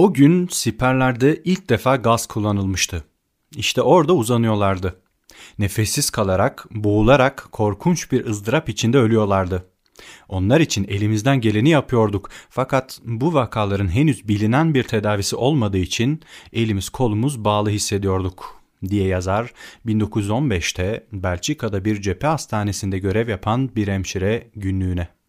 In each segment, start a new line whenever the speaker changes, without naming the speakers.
O gün siperlerde ilk defa gaz kullanılmıştı. İşte orada uzanıyorlardı. Nefessiz kalarak, boğularak korkunç bir ızdırap içinde ölüyorlardı. Onlar için elimizden geleni yapıyorduk fakat bu vakaların henüz bilinen bir tedavisi olmadığı için elimiz kolumuz bağlı hissediyorduk diye yazar 1915'te Belçika'da bir cephe hastanesinde görev yapan bir hemşire günlüğüne.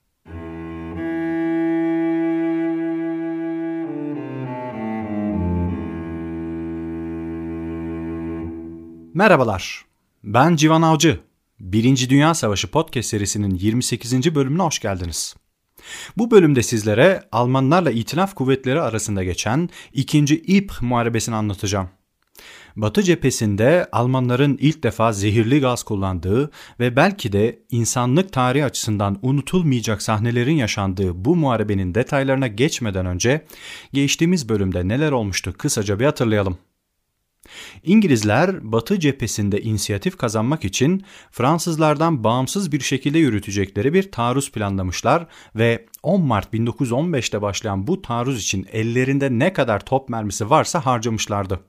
Merhabalar, ben Civan Avcı. Birinci Dünya Savaşı podcast serisinin 28. bölümüne hoş geldiniz. Bu bölümde sizlere Almanlarla İtilaf Kuvvetleri arasında geçen 2. İP Muharebesini anlatacağım. Batı cephesinde Almanların ilk defa zehirli gaz kullandığı ve belki de insanlık tarihi açısından unutulmayacak sahnelerin yaşandığı bu muharebenin detaylarına geçmeden önce geçtiğimiz bölümde neler olmuştu kısaca bir hatırlayalım. İngilizler Batı cephesinde inisiyatif kazanmak için Fransızlardan bağımsız bir şekilde yürütecekleri bir taarruz planlamışlar ve 10 Mart 1915'te başlayan bu taarruz için ellerinde ne kadar top mermisi varsa harcamışlardı.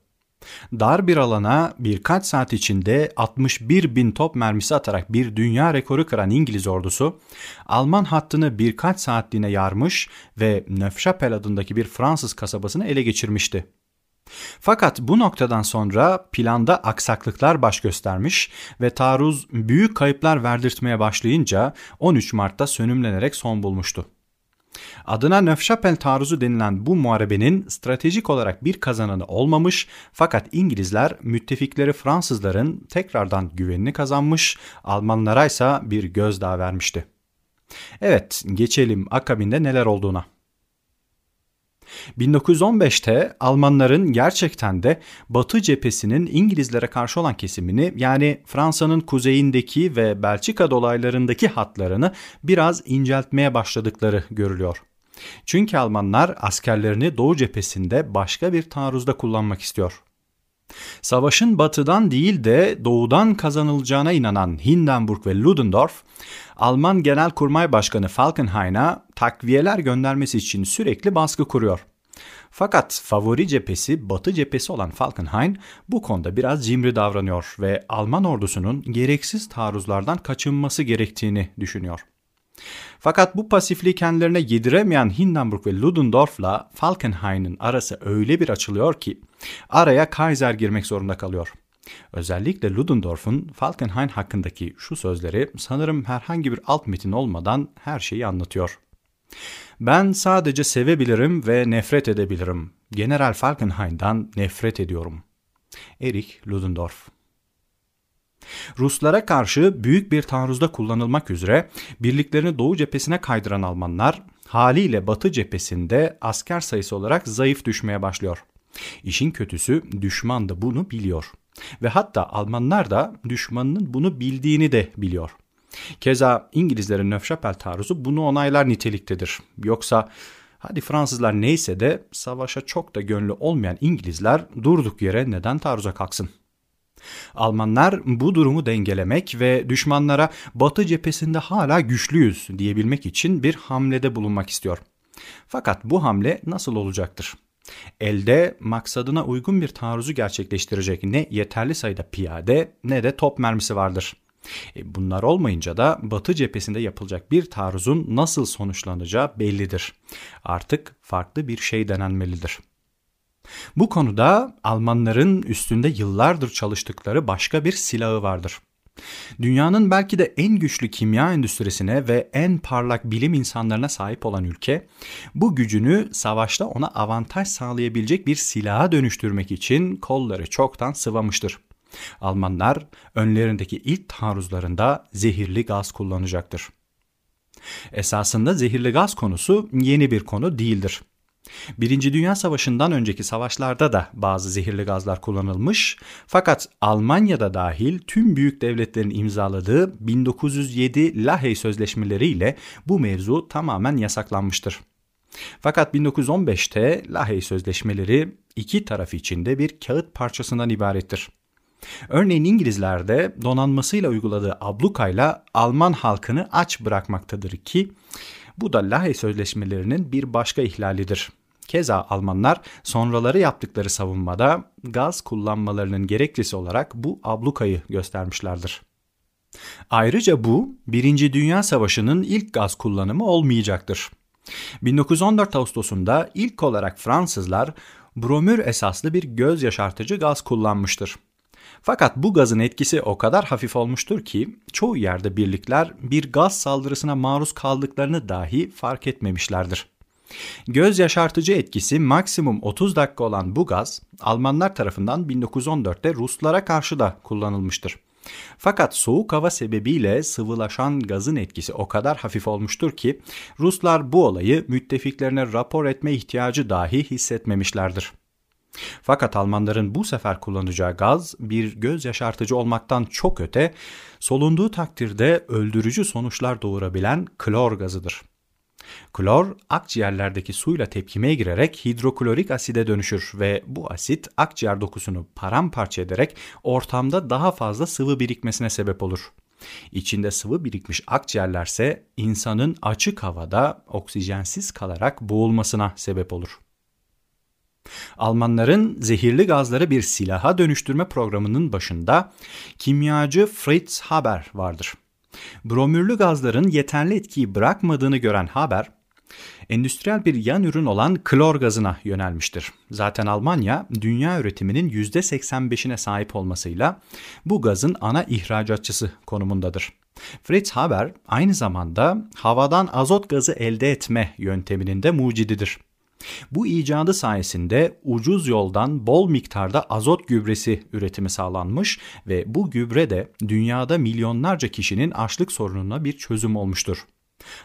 Dar bir alana birkaç saat içinde 61 bin top mermisi atarak bir dünya rekoru kıran İngiliz ordusu, Alman hattını birkaç saatliğine yarmış ve Neufchâtel adındaki bir Fransız kasabasını ele geçirmişti. Fakat bu noktadan sonra planda aksaklıklar baş göstermiş ve taarruz büyük kayıplar verdirtmeye başlayınca 13 Mart'ta sönümlenerek son bulmuştu. Adına Nöfşapel taarruzu denilen bu muharebenin stratejik olarak bir kazananı olmamış fakat İngilizler müttefikleri Fransızların tekrardan güvenini kazanmış, Almanlara ise bir gözdağı vermişti. Evet, geçelim akabinde neler olduğuna. 1915'te Almanların gerçekten de Batı cephesinin İngilizlere karşı olan kesimini yani Fransa'nın kuzeyindeki ve Belçika dolaylarındaki hatlarını biraz inceltmeye başladıkları görülüyor. Çünkü Almanlar askerlerini Doğu cephesinde başka bir taarruzda kullanmak istiyor. Savaşın batıdan değil de doğudan kazanılacağına inanan Hindenburg ve Ludendorff, Alman Genelkurmay Başkanı Falkenhayn'a takviyeler göndermesi için sürekli baskı kuruyor. Fakat favori cephesi Batı cephesi olan Falkenhayn bu konuda biraz cimri davranıyor ve Alman ordusunun gereksiz taarruzlardan kaçınması gerektiğini düşünüyor. Fakat bu pasifliği kendilerine yediremeyen Hindenburg ve Ludendorff'la Falkenhayn'ın arası öyle bir açılıyor ki araya Kaiser girmek zorunda kalıyor. Özellikle Ludendorff'un Falkenhayn hakkındaki şu sözleri sanırım herhangi bir alt metin olmadan her şeyi anlatıyor. Ben sadece sevebilirim ve nefret edebilirim. General Falkenhayn'dan nefret ediyorum. Erich Ludendorff Ruslara karşı büyük bir taarruzda kullanılmak üzere birliklerini Doğu cephesine kaydıran Almanlar haliyle Batı cephesinde asker sayısı olarak zayıf düşmeye başlıyor. İşin kötüsü düşman da bunu biliyor. Ve hatta Almanlar da düşmanının bunu bildiğini de biliyor. Keza İngilizlerin Nöfşapel taarruzu bunu onaylar niteliktedir. Yoksa hadi Fransızlar neyse de savaşa çok da gönlü olmayan İngilizler durduk yere neden taarruza kalksın? Almanlar bu durumu dengelemek ve düşmanlara Batı cephesinde hala güçlüyüz diyebilmek için bir hamlede bulunmak istiyor. Fakat bu hamle nasıl olacaktır? Elde maksadına uygun bir taarruzu gerçekleştirecek ne yeterli sayıda piyade ne de top mermisi vardır. E, bunlar olmayınca da Batı cephesinde yapılacak bir taarruzun nasıl sonuçlanacağı bellidir. Artık farklı bir şey denenmelidir. Bu konuda Almanların üstünde yıllardır çalıştıkları başka bir silahı vardır. Dünyanın belki de en güçlü kimya endüstrisine ve en parlak bilim insanlarına sahip olan ülke, bu gücünü savaşta ona avantaj sağlayabilecek bir silaha dönüştürmek için kolları çoktan sıvamıştır. Almanlar önlerindeki ilk taarruzlarında zehirli gaz kullanacaktır. Esasında zehirli gaz konusu yeni bir konu değildir. Birinci Dünya Savaşı'ndan önceki savaşlarda da bazı zehirli gazlar kullanılmış fakat Almanya'da dahil tüm büyük devletlerin imzaladığı 1907 Lahey Sözleşmeleri ile bu mevzu tamamen yasaklanmıştır. Fakat 1915'te Lahey Sözleşmeleri iki taraf içinde bir kağıt parçasından ibarettir. Örneğin İngilizler de donanmasıyla uyguladığı ablukayla Alman halkını aç bırakmaktadır ki bu da Lahey Sözleşmelerinin bir başka ihlalidir. Keza Almanlar sonraları yaptıkları savunmada gaz kullanmalarının gerekçesi olarak bu ablukayı göstermişlerdir. Ayrıca bu Birinci Dünya Savaşı'nın ilk gaz kullanımı olmayacaktır. 1914 Ağustos'unda ilk olarak Fransızlar bromür esaslı bir göz yaşartıcı gaz kullanmıştır. Fakat bu gazın etkisi o kadar hafif olmuştur ki çoğu yerde birlikler bir gaz saldırısına maruz kaldıklarını dahi fark etmemişlerdir. Göz yaşartıcı etkisi maksimum 30 dakika olan bu gaz Almanlar tarafından 1914'te Ruslara karşı da kullanılmıştır. Fakat soğuk hava sebebiyle sıvılaşan gazın etkisi o kadar hafif olmuştur ki Ruslar bu olayı müttefiklerine rapor etme ihtiyacı dahi hissetmemişlerdir. Fakat Almanların bu sefer kullanacağı gaz bir göz yaşartıcı olmaktan çok öte, solunduğu takdirde öldürücü sonuçlar doğurabilen klor gazıdır. Klor akciğerlerdeki suyla tepkimeye girerek hidroklorik aside dönüşür ve bu asit akciğer dokusunu paramparça ederek ortamda daha fazla sıvı birikmesine sebep olur. İçinde sıvı birikmiş akciğerlerse insanın açık havada oksijensiz kalarak boğulmasına sebep olur. Almanların zehirli gazları bir silaha dönüştürme programının başında kimyacı Fritz Haber vardır. Bromürlü gazların yeterli etkiyi bırakmadığını gören Haber, endüstriyel bir yan ürün olan klor gazına yönelmiştir. Zaten Almanya dünya üretiminin %85'ine sahip olmasıyla bu gazın ana ihracatçısı konumundadır. Fritz Haber aynı zamanda havadan azot gazı elde etme yönteminin de mucididir. Bu icadı sayesinde ucuz yoldan bol miktarda azot gübresi üretimi sağlanmış ve bu gübre de dünyada milyonlarca kişinin açlık sorununa bir çözüm olmuştur.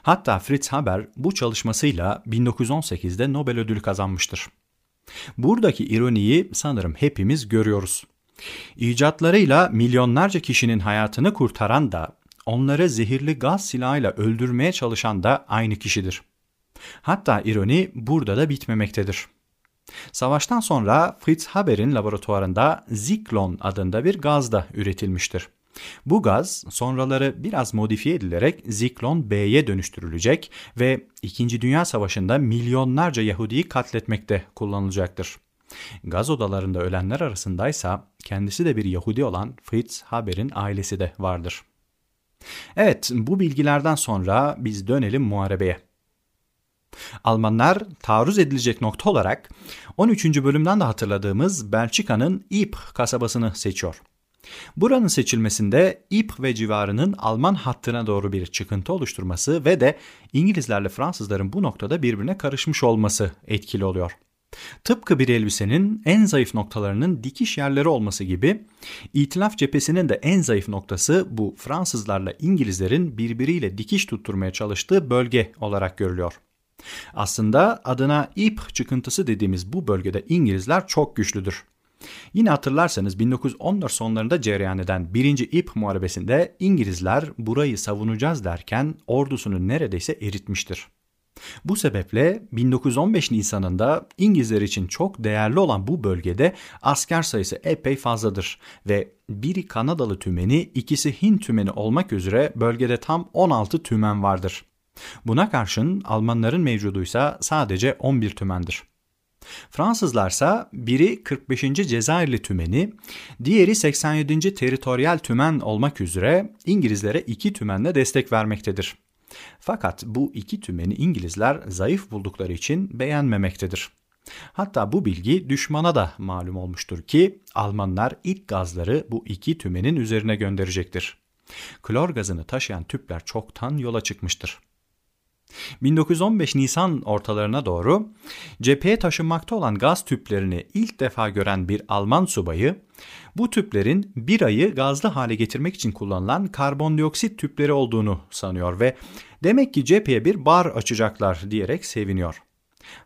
Hatta Fritz Haber bu çalışmasıyla 1918'de Nobel ödülü kazanmıştır. Buradaki ironiyi sanırım hepimiz görüyoruz. İcatlarıyla milyonlarca kişinin hayatını kurtaran da onları zehirli gaz silahıyla öldürmeye çalışan da aynı kişidir. Hatta ironi burada da bitmemektedir. Savaştan sonra Fritz Haber'in laboratuvarında Ziklon adında bir gaz da üretilmiştir. Bu gaz sonraları biraz modifiye edilerek Ziklon B'ye dönüştürülecek ve 2. Dünya Savaşı'nda milyonlarca Yahudi'yi katletmekte kullanılacaktır. Gaz odalarında ölenler arasındaysa kendisi de bir Yahudi olan Fritz Haber'in ailesi de vardır. Evet bu bilgilerden sonra biz dönelim muharebeye. Almanlar taarruz edilecek nokta olarak 13. bölümden de hatırladığımız Belçika'nın Ypres kasabasını seçiyor. Buranın seçilmesinde Ypres ve civarının Alman hattına doğru bir çıkıntı oluşturması ve de İngilizlerle Fransızların bu noktada birbirine karışmış olması etkili oluyor. Tıpkı bir elbisenin en zayıf noktalarının dikiş yerleri olması gibi İtilaf cephesinin de en zayıf noktası bu Fransızlarla İngilizlerin birbiriyle dikiş tutturmaya çalıştığı bölge olarak görülüyor. Aslında adına ip çıkıntısı dediğimiz bu bölgede İngilizler çok güçlüdür. Yine hatırlarsanız 1914 sonlarında cereyan eden 1. İp Muharebesi'nde İngilizler burayı savunacağız derken ordusunu neredeyse eritmiştir. Bu sebeple 1915 Nisan'ında İngilizler için çok değerli olan bu bölgede asker sayısı epey fazladır ve biri Kanadalı tümeni ikisi Hint tümeni olmak üzere bölgede tam 16 tümen vardır. Buna karşın Almanların mevcuduysa sadece 11 tümendir. Fransızlarsa biri 45. Cezayirli tümeni, diğeri 87. Teritoryal tümen olmak üzere İngilizlere iki tümenle destek vermektedir. Fakat bu iki tümeni İngilizler zayıf buldukları için beğenmemektedir. Hatta bu bilgi düşmana da malum olmuştur ki Almanlar ilk gazları bu iki tümenin üzerine gönderecektir. Klor gazını taşıyan tüpler çoktan yola çıkmıştır. 1915 Nisan ortalarına doğru cepheye taşınmakta olan gaz tüplerini ilk defa gören bir Alman subayı bu tüplerin bir ayı gazlı hale getirmek için kullanılan karbondioksit tüpleri olduğunu sanıyor ve demek ki cepheye bir bar açacaklar diyerek seviniyor.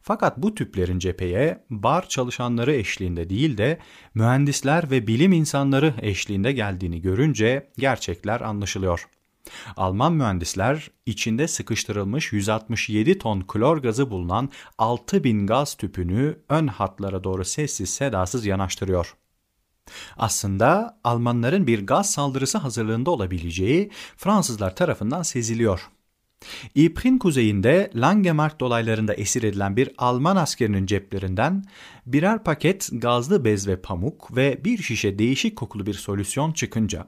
Fakat bu tüplerin cepheye bar çalışanları eşliğinde değil de mühendisler ve bilim insanları eşliğinde geldiğini görünce gerçekler anlaşılıyor. Alman mühendisler içinde sıkıştırılmış 167 ton klor gazı bulunan 6000 gaz tüpünü ön hatlara doğru sessiz sedasız yanaştırıyor. Aslında Almanların bir gaz saldırısı hazırlığında olabileceği Fransızlar tarafından seziliyor. Ypres'in kuzeyinde Langemark dolaylarında esir edilen bir Alman askerinin ceplerinden birer paket gazlı bez ve pamuk ve bir şişe değişik kokulu bir solüsyon çıkınca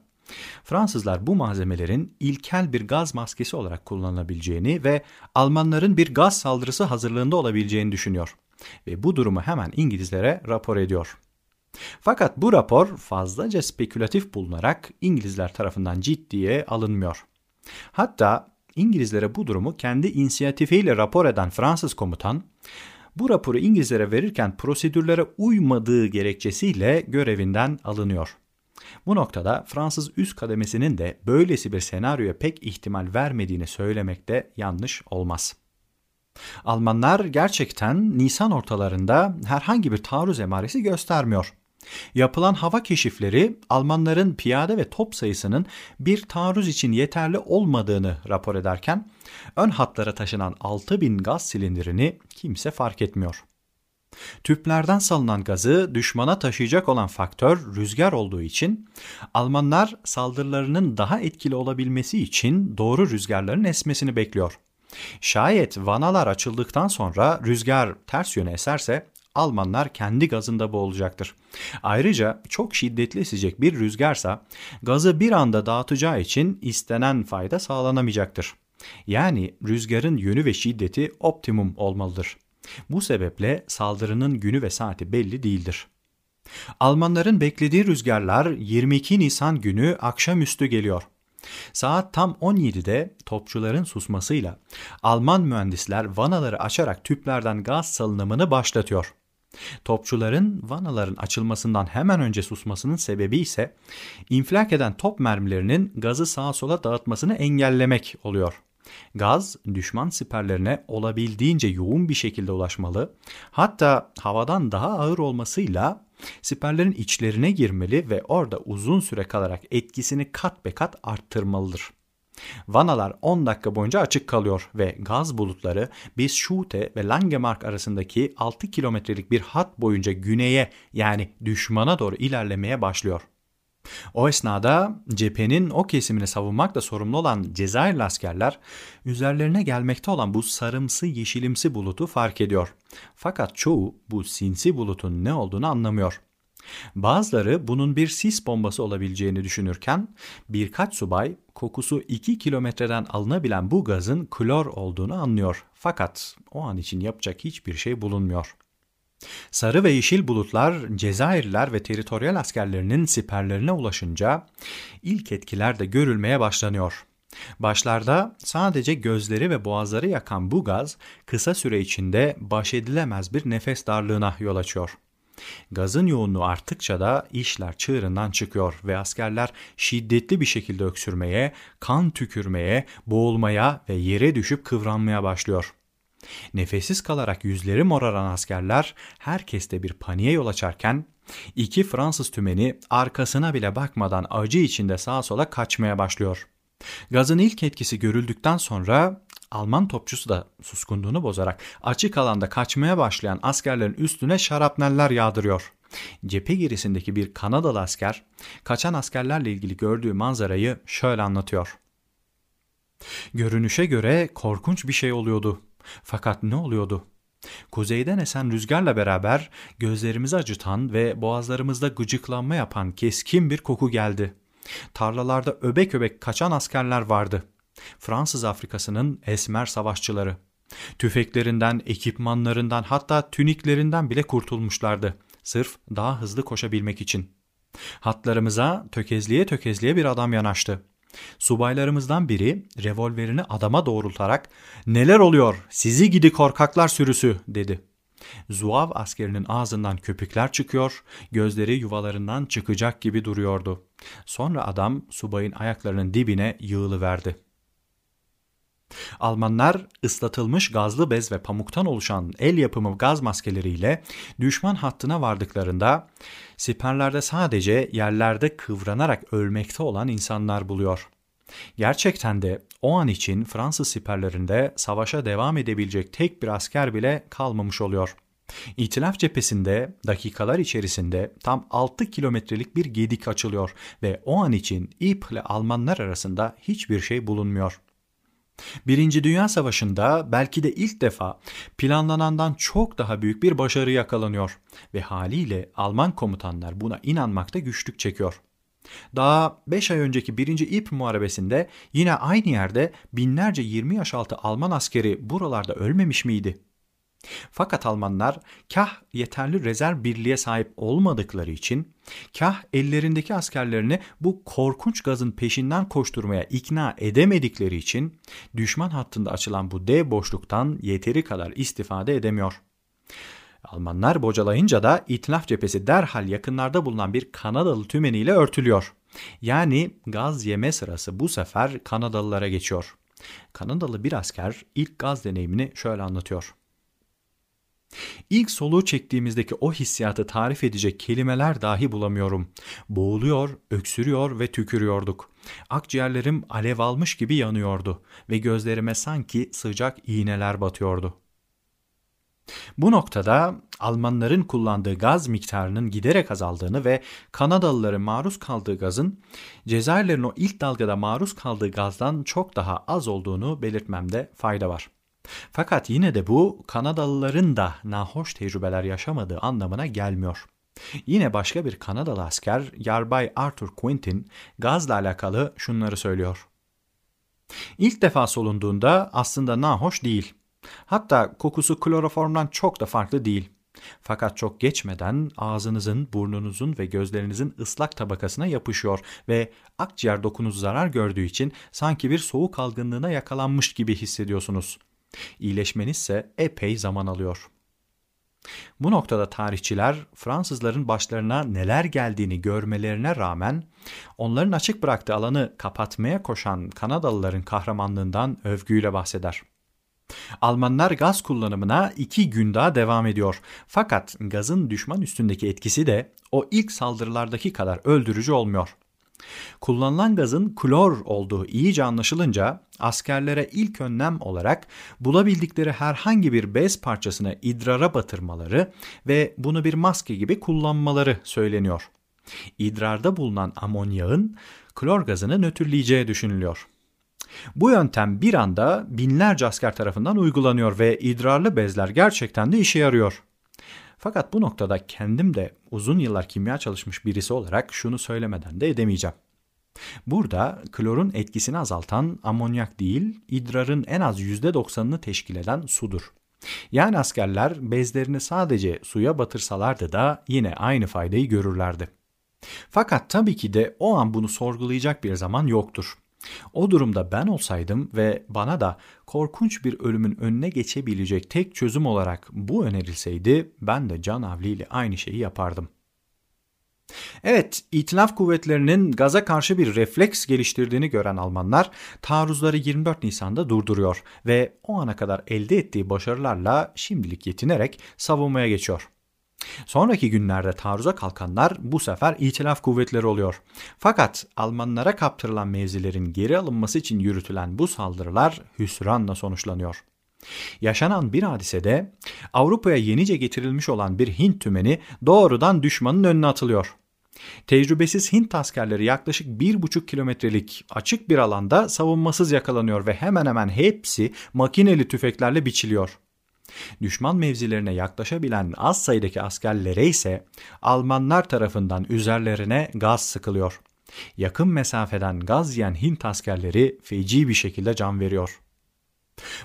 Fransızlar bu malzemelerin ilkel bir gaz maskesi olarak kullanılabileceğini ve Almanların bir gaz saldırısı hazırlığında olabileceğini düşünüyor ve bu durumu hemen İngilizlere rapor ediyor. Fakat bu rapor fazlaca spekülatif bulunarak İngilizler tarafından ciddiye alınmıyor. Hatta İngilizlere bu durumu kendi inisiyatifiyle rapor eden Fransız komutan, bu raporu İngilizlere verirken prosedürlere uymadığı gerekçesiyle görevinden alınıyor. Bu noktada Fransız üst kademesinin de böylesi bir senaryoya pek ihtimal vermediğini söylemek de yanlış olmaz. Almanlar gerçekten Nisan ortalarında herhangi bir taarruz emaresi göstermiyor. Yapılan hava keşifleri Almanların piyade ve top sayısının bir taarruz için yeterli olmadığını rapor ederken ön hatlara taşınan 6000 gaz silindirini kimse fark etmiyor. Tüplerden salınan gazı düşmana taşıyacak olan faktör rüzgar olduğu için Almanlar saldırılarının daha etkili olabilmesi için doğru rüzgarların esmesini bekliyor. Şayet vanalar açıldıktan sonra rüzgar ters yöne eserse Almanlar kendi gazında boğulacaktır. Ayrıca çok şiddetli esecek bir rüzgarsa gazı bir anda dağıtacağı için istenen fayda sağlanamayacaktır. Yani rüzgarın yönü ve şiddeti optimum olmalıdır. Bu sebeple saldırının günü ve saati belli değildir. Almanların beklediği rüzgarlar 22 Nisan günü akşamüstü geliyor. Saat tam 17'de topçuların susmasıyla Alman mühendisler vanaları açarak tüplerden gaz salınımını başlatıyor. Topçuların vanaların açılmasından hemen önce susmasının sebebi ise infilak eden top mermilerinin gazı sağa sola dağıtmasını engellemek oluyor. Gaz düşman siperlerine olabildiğince yoğun bir şekilde ulaşmalı, hatta havadan daha ağır olmasıyla siperlerin içlerine girmeli ve orada uzun süre kalarak etkisini kat be kat arttırmalıdır. Vanalar 10 dakika boyunca açık kalıyor ve gaz bulutları Bisschute ve Langemark arasındaki 6 kilometrelik bir hat boyunca güneye yani düşmana doğru ilerlemeye başlıyor. O esnada cephenin o kesimini savunmakla sorumlu olan Cezayirli askerler üzerlerine gelmekte olan bu sarımsı yeşilimsi bulutu fark ediyor. Fakat çoğu bu sinsi bulutun ne olduğunu anlamıyor. Bazıları bunun bir sis bombası olabileceğini düşünürken birkaç subay kokusu 2 kilometreden alınabilen bu gazın klor olduğunu anlıyor. Fakat o an için yapacak hiçbir şey bulunmuyor. Sarı ve yeşil bulutlar Cezayirliler ve teritoryal askerlerinin siperlerine ulaşınca ilk etkiler de görülmeye başlanıyor. Başlarda sadece gözleri ve boğazları yakan bu gaz kısa süre içinde baş edilemez bir nefes darlığına yol açıyor. Gazın yoğunluğu arttıkça da işler çığırından çıkıyor ve askerler şiddetli bir şekilde öksürmeye, kan tükürmeye, boğulmaya ve yere düşüp kıvranmaya başlıyor. Nefessiz kalarak yüzleri moraran askerler herkeste bir paniğe yol açarken iki Fransız tümeni arkasına bile bakmadan acı içinde sağa sola kaçmaya başlıyor. Gazın ilk etkisi görüldükten sonra Alman topçusu da suskunluğunu bozarak açık alanda kaçmaya başlayan askerlerin üstüne şarapneller yağdırıyor. Cephe gerisindeki bir Kanadalı asker kaçan askerlerle ilgili gördüğü manzarayı şöyle anlatıyor. Görünüşe göre korkunç bir şey oluyordu. Fakat ne oluyordu? Kuzeyden esen rüzgarla beraber gözlerimizi acıtan ve boğazlarımızda gıcıklanma yapan keskin bir koku geldi. Tarlalarda öbek öbek kaçan askerler vardı. Fransız Afrikası'nın esmer savaşçıları. Tüfeklerinden, ekipmanlarından hatta tüniklerinden bile kurtulmuşlardı. Sırf daha hızlı koşabilmek için. Hatlarımıza tökezliye tökezliye bir adam yanaştı. Subaylarımızdan biri revolverini adama doğrultarak ''Neler oluyor? Sizi gidi korkaklar sürüsü'' dedi. Zuav askerinin ağzından köpükler çıkıyor, gözleri yuvalarından çıkacak gibi duruyordu. Sonra adam subayın ayaklarının dibine yığılıverdi. Almanlar ıslatılmış gazlı bez ve pamuktan oluşan el yapımı gaz maskeleriyle düşman hattına vardıklarında siperlerde sadece yerlerde kıvranarak ölmekte olan insanlar buluyor. Gerçekten de o an için Fransız siperlerinde savaşa devam edebilecek tek bir asker bile kalmamış oluyor. İtilaf cephesinde dakikalar içerisinde tam 6 kilometrelik bir gedik açılıyor ve o an için İP ile Almanlar arasında hiçbir şey bulunmuyor. Birinci Dünya Savaşı'nda belki de ilk defa planlanandan çok daha büyük bir başarı yakalanıyor ve haliyle Alman komutanlar buna inanmakta güçlük çekiyor. Daha 5 ay önceki 1. İp Muharebesi'nde yine aynı yerde binlerce 20 yaş altı Alman askeri buralarda ölmemiş miydi? Fakat Almanlar kah yeterli rezerv birliğe sahip olmadıkları için kah ellerindeki askerlerini bu korkunç gazın peşinden koşturmaya ikna edemedikleri için düşman hattında açılan bu dev boşluktan yeteri kadar istifade edemiyor. Almanlar bocalayınca da itilaf cephesi derhal yakınlarda bulunan bir Kanadalı tümeniyle örtülüyor. Yani gaz yeme sırası bu sefer Kanadalılara geçiyor. Kanadalı bir asker ilk gaz deneyimini şöyle anlatıyor. İlk soluğu çektiğimizdeki o hissiyatı tarif edecek kelimeler dahi bulamıyorum. Boğuluyor, öksürüyor ve tükürüyorduk. Akciğerlerim alev almış gibi yanıyordu ve gözlerime sanki sıcak iğneler batıyordu. Bu noktada Almanların kullandığı gaz miktarının giderek azaldığını ve Kanadalıların maruz kaldığı gazın Cezayirlerin o ilk dalgada maruz kaldığı gazdan çok daha az olduğunu belirtmemde fayda var. Fakat yine de bu Kanadalıların da nahoş tecrübeler yaşamadığı anlamına gelmiyor. Yine başka bir Kanadalı asker Yarbay Arthur Quintin gazla alakalı şunları söylüyor. İlk defa solunduğunda aslında nahoş değil. Hatta kokusu kloroformdan çok da farklı değil. Fakat çok geçmeden ağzınızın, burnunuzun ve gözlerinizin ıslak tabakasına yapışıyor ve akciğer dokunuz zarar gördüğü için sanki bir soğuk algınlığına yakalanmış gibi hissediyorsunuz. İyileşmeniz ise epey zaman alıyor. Bu noktada tarihçiler Fransızların başlarına neler geldiğini görmelerine rağmen onların açık bıraktığı alanı kapatmaya koşan Kanadalıların kahramanlığından övgüyle bahseder. Almanlar gaz kullanımına iki gün daha devam ediyor. Fakat gazın düşman üstündeki etkisi de o ilk saldırılardaki kadar öldürücü olmuyor. Kullanılan gazın klor olduğu iyice anlaşılınca askerlere ilk önlem olarak bulabildikleri herhangi bir bez parçasını idrara batırmaları ve bunu bir maske gibi kullanmaları söyleniyor. İdrarda bulunan amonyağın klor gazını nötrleyeceği düşünülüyor. Bu yöntem bir anda binlerce asker tarafından uygulanıyor ve idrarlı bezler gerçekten de işe yarıyor. Fakat bu noktada kendim de uzun yıllar kimya çalışmış birisi olarak şunu söylemeden de edemeyeceğim. Burada klorun etkisini azaltan amonyak değil, idrarın en az %90'ını teşkil eden sudur. Yani askerler bezlerini sadece suya batırsalardı da yine aynı faydayı görürlerdi. Fakat tabii ki de o an bunu sorgulayacak bir zaman yoktur. O durumda ben olsaydım ve bana da korkunç bir ölümün önüne geçebilecek tek çözüm olarak bu önerilseydi ben de Can Avli ile aynı şeyi yapardım. Evet, İtilaf kuvvetlerinin gaza karşı bir refleks geliştirdiğini gören Almanlar taarruzları 24 Nisan'da durduruyor ve o ana kadar elde ettiği başarılarla şimdilik yetinerek savunmaya geçiyor. Sonraki günlerde taarruza kalkanlar bu sefer itilaf kuvvetleri oluyor. Fakat Almanlara kaptırılan mevzilerin geri alınması için yürütülen bu saldırılar hüsranla sonuçlanıyor. Yaşanan bir hadisede Avrupa'ya yenice getirilmiş olan bir Hint tümeni doğrudan düşmanın önüne atılıyor. Tecrübesiz Hint askerleri yaklaşık bir buçuk kilometrelik açık bir alanda savunmasız yakalanıyor ve hemen hemen hepsi makineli tüfeklerle biçiliyor. Düşman mevzilerine yaklaşabilen az sayıdaki askerlere ise Almanlar tarafından üzerlerine gaz sıkılıyor. Yakın mesafeden gaz yiyen Hint askerleri feci bir şekilde can veriyor.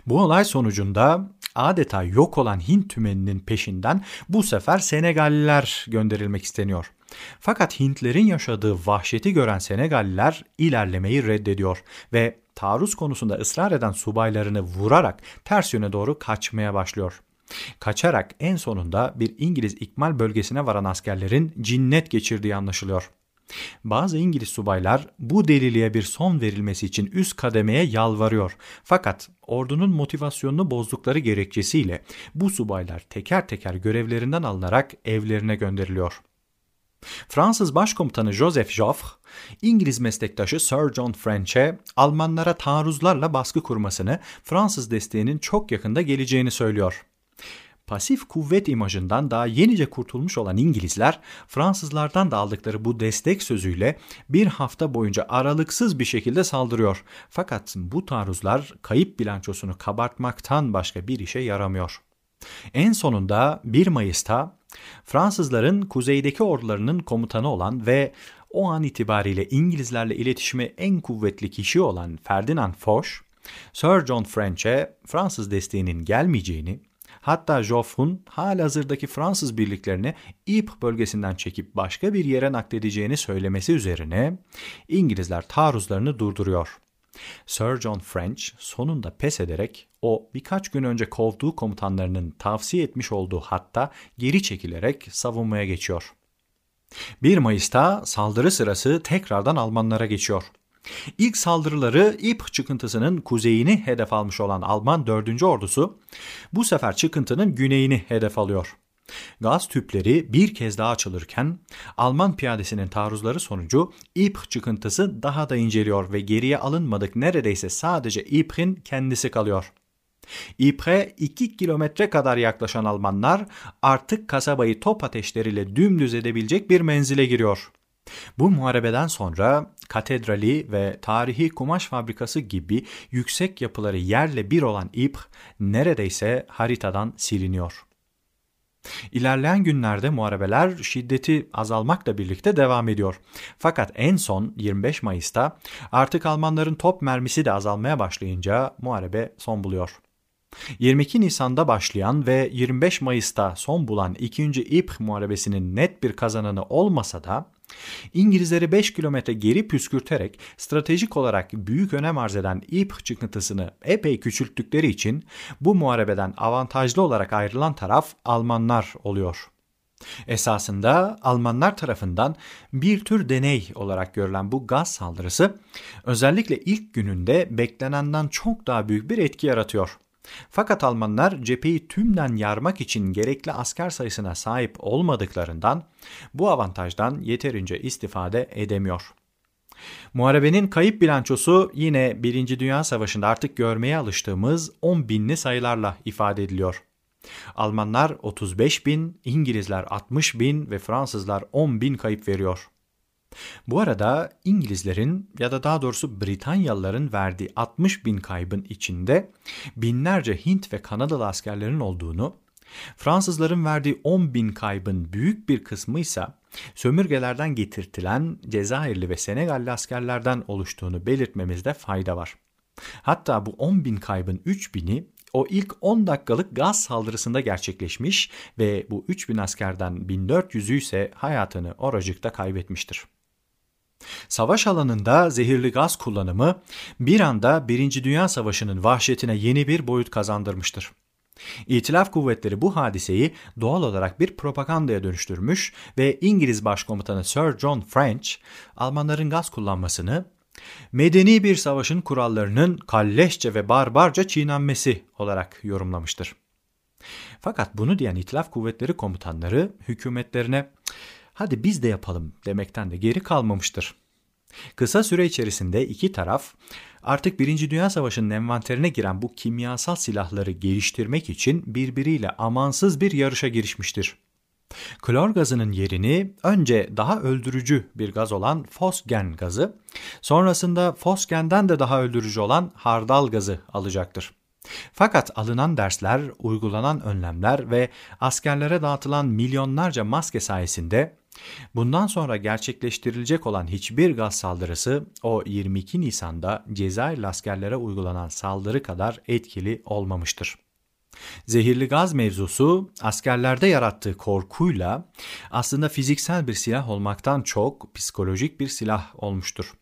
Bu olay sonucunda adeta yok olan Hint tümeninin peşinden bu sefer Senegalliler gönderilmek isteniyor. Fakat Hintlerin yaşadığı vahşeti gören Senegalliler ilerlemeyi reddediyor ve taarruz konusunda ısrar eden subaylarını vurarak ters yöne doğru kaçmaya başlıyor. Kaçarak en sonunda bir İngiliz ikmal bölgesine varan askerlerin cinnet geçirdiği anlaşılıyor. Bazı İngiliz subaylar bu deliliğe bir son verilmesi için üst kademeye yalvarıyor. Fakat ordunun motivasyonunu bozdukları gerekçesiyle bu subaylar teker teker görevlerinden alınarak evlerine gönderiliyor. Fransız Başkomutanı Joseph Joffre, İngiliz meslektaşı Sir John French'e Almanlara taarruzlarla baskı kurmasını, Fransız desteğinin çok yakında geleceğini söylüyor. Pasif kuvvet imajından daha yenice kurtulmuş olan İngilizler Fransızlardan da aldıkları bu destek sözüyle bir hafta boyunca aralıksız bir şekilde saldırıyor. Fakat bu taarruzlar kayıp bilançosunu kabartmaktan başka bir işe yaramıyor. En sonunda 1 Mayıs'ta Fransızların kuzeydeki ordularının komutanı olan ve o an itibariyle İngilizlerle iletişime en kuvvetli kişi olan Ferdinand Foch, Sir John French'e Fransız desteğinin gelmeyeceğini, hatta Joffre'un halihazırdaki Fransız birliklerini Ypres bölgesinden çekip başka bir yere nakledeceğini söylemesi üzerine İngilizler taarruzlarını durduruyor. Sir John French sonunda pes ederek o birkaç gün önce kovduğu komutanlarının tavsiye etmiş olduğu hatta geri çekilerek savunmaya geçiyor. 1 Mayıs'ta saldırı sırası tekrardan Almanlara geçiyor. İlk saldırıları İp çıkıntısının kuzeyini hedef almış olan Alman 4. ordusu bu sefer çıkıntının güneyini hedef alıyor. Gaz tüpleri bir kez daha açılırken Alman piyadesinin taarruzları sonucu İp çıkıntısı daha da inceliyor ve geriye alınmadık neredeyse sadece İp'in kendisi kalıyor. İpre 2 kilometre kadar yaklaşan Almanlar artık kasabayı top ateşleriyle dümdüz edebilecek bir menzile giriyor. Bu muharebeden sonra katedrali ve tarihi kumaş fabrikası gibi yüksek yapıları yerle bir olan Ypres neredeyse haritadan siliniyor. İlerleyen günlerde muharebeler şiddeti azalmakla birlikte devam ediyor. Fakat en son 25 Mayıs'ta artık Almanların top mermisi de azalmaya başlayınca muharebe son buluyor. 22 Nisan'da başlayan ve 25 Mayıs'ta son bulan 2. İp muharebesinin net bir kazananı olmasa da İngilizleri 5 kilometre geri püskürterek stratejik olarak büyük önem arz eden İp çıkıntısını epey küçülttükleri için bu muharebeden avantajlı olarak ayrılan taraf Almanlar oluyor. Esasında Almanlar tarafından bir tür deney olarak görülen bu gaz saldırısı özellikle ilk gününde beklenenden çok daha büyük bir etki yaratıyor. Fakat Almanlar cepheyi tümden yarmak için gerekli asker sayısına sahip olmadıklarından bu avantajdan yeterince istifade edemiyor. Muharebenin kayıp bilançosu yine 1. Dünya Savaşı'nda artık görmeye alıştığımız 10 binli sayılarla ifade ediliyor. Almanlar 35 bin, İngilizler 60 bin ve Fransızlar 10 bin kayıp veriyor. Bu arada İngilizlerin ya da daha doğrusu Britanyalıların verdiği 60 bin kaybın içinde binlerce Hint ve Kanadalı askerlerin olduğunu, Fransızların verdiği 10 bin kaybın büyük bir kısmı ise sömürgelerden getirtilen Cezayirli ve Senegalli askerlerden oluştuğunu belirtmemizde fayda var. Hatta bu 10 bin kaybın 3 bini o ilk 10 dakikalık gaz saldırısında gerçekleşmiş ve bu 3000 askerden 1400'ü ise hayatını oracıkta kaybetmiştir. Savaş alanında zehirli gaz kullanımı bir anda Birinci Dünya Savaşı'nın vahşetine yeni bir boyut kazandırmıştır. İtilaf kuvvetleri bu hadiseyi doğal olarak bir propagandaya dönüştürmüş ve İngiliz Başkomutanı Sir John French, Almanların gaz kullanmasını medeni bir savaşın kurallarının kalleşçe ve barbarca çiğnenmesi olarak yorumlamıştır. Fakat bunu diyen İtilaf kuvvetleri komutanları hükümetlerine hadi biz de yapalım demekten de geri kalmamıştır. Kısa süre içerisinde iki taraf artık Birinci Dünya Savaşı'nın envanterine giren bu kimyasal silahları geliştirmek için birbiriyle amansız bir yarışa girişmiştir. Klor gazının yerini önce daha öldürücü bir gaz olan fosgen gazı, sonrasında fosgenden de daha öldürücü olan hardal gazı alacaktır. Fakat alınan dersler, uygulanan önlemler ve askerlere dağıtılan milyonlarca maske sayesinde Bundan sonra gerçekleştirilecek olan hiçbir gaz saldırısı o 22 Nisan'da Cezayir askerlere uygulanan saldırı kadar etkili olmamıştır. Zehirli gaz mevzusu askerlerde yarattığı korkuyla aslında fiziksel bir silah olmaktan çok psikolojik bir silah olmuştur.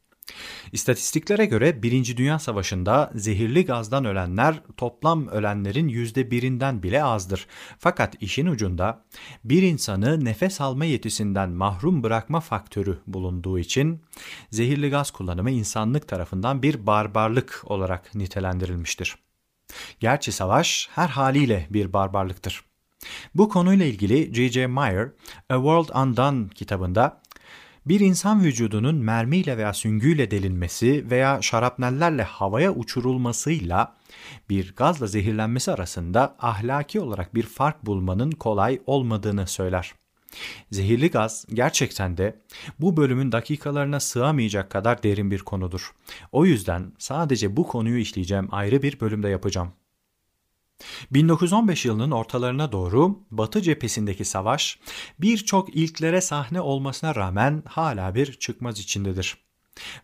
İstatistiklere göre Birinci Dünya Savaşı'nda zehirli gazdan ölenler toplam ölenlerin yüzde birinden bile azdır. Fakat işin ucunda bir insanı nefes alma yetisinden mahrum bırakma faktörü bulunduğu için zehirli gaz kullanımı insanlık tarafından bir barbarlık olarak nitelendirilmiştir. Gerçi savaş her haliyle bir barbarlıktır. Bu konuyla ilgili J.J. Meyer, A World Undone kitabında Bir insan vücudunun mermiyle veya süngüyle delinmesi veya şarapnellerle havaya uçurulmasıyla bir gazla zehirlenmesi arasında ahlaki olarak bir fark bulmanın kolay olmadığını söyler. Zehirli gaz gerçekten de bu bölümün dakikalarına sığamayacak kadar derin bir konudur. O yüzden sadece bu konuyu işleyeceğim ayrı bir bölümde yapacağım. 1915 yılının ortalarına doğru Batı cephesindeki savaş birçok ilklere sahne olmasına rağmen hala bir çıkmaz içindedir.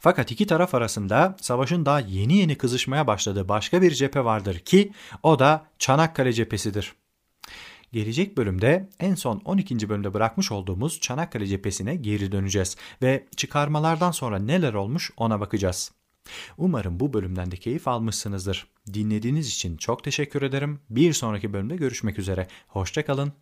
Fakat iki taraf arasında savaşın daha yeni yeni kızışmaya başladığı başka bir cephe vardır ki o da Çanakkale cephesidir. Gelecek bölümde en son 12. bölümde bırakmış olduğumuz Çanakkale cephesine geri döneceğiz ve çıkarmalardan sonra neler olmuş ona bakacağız. Umarım bu bölümden de keyif almışsınızdır. Dinlediğiniz için çok teşekkür ederim. Bir sonraki bölümde görüşmek üzere. Hoşçakalın.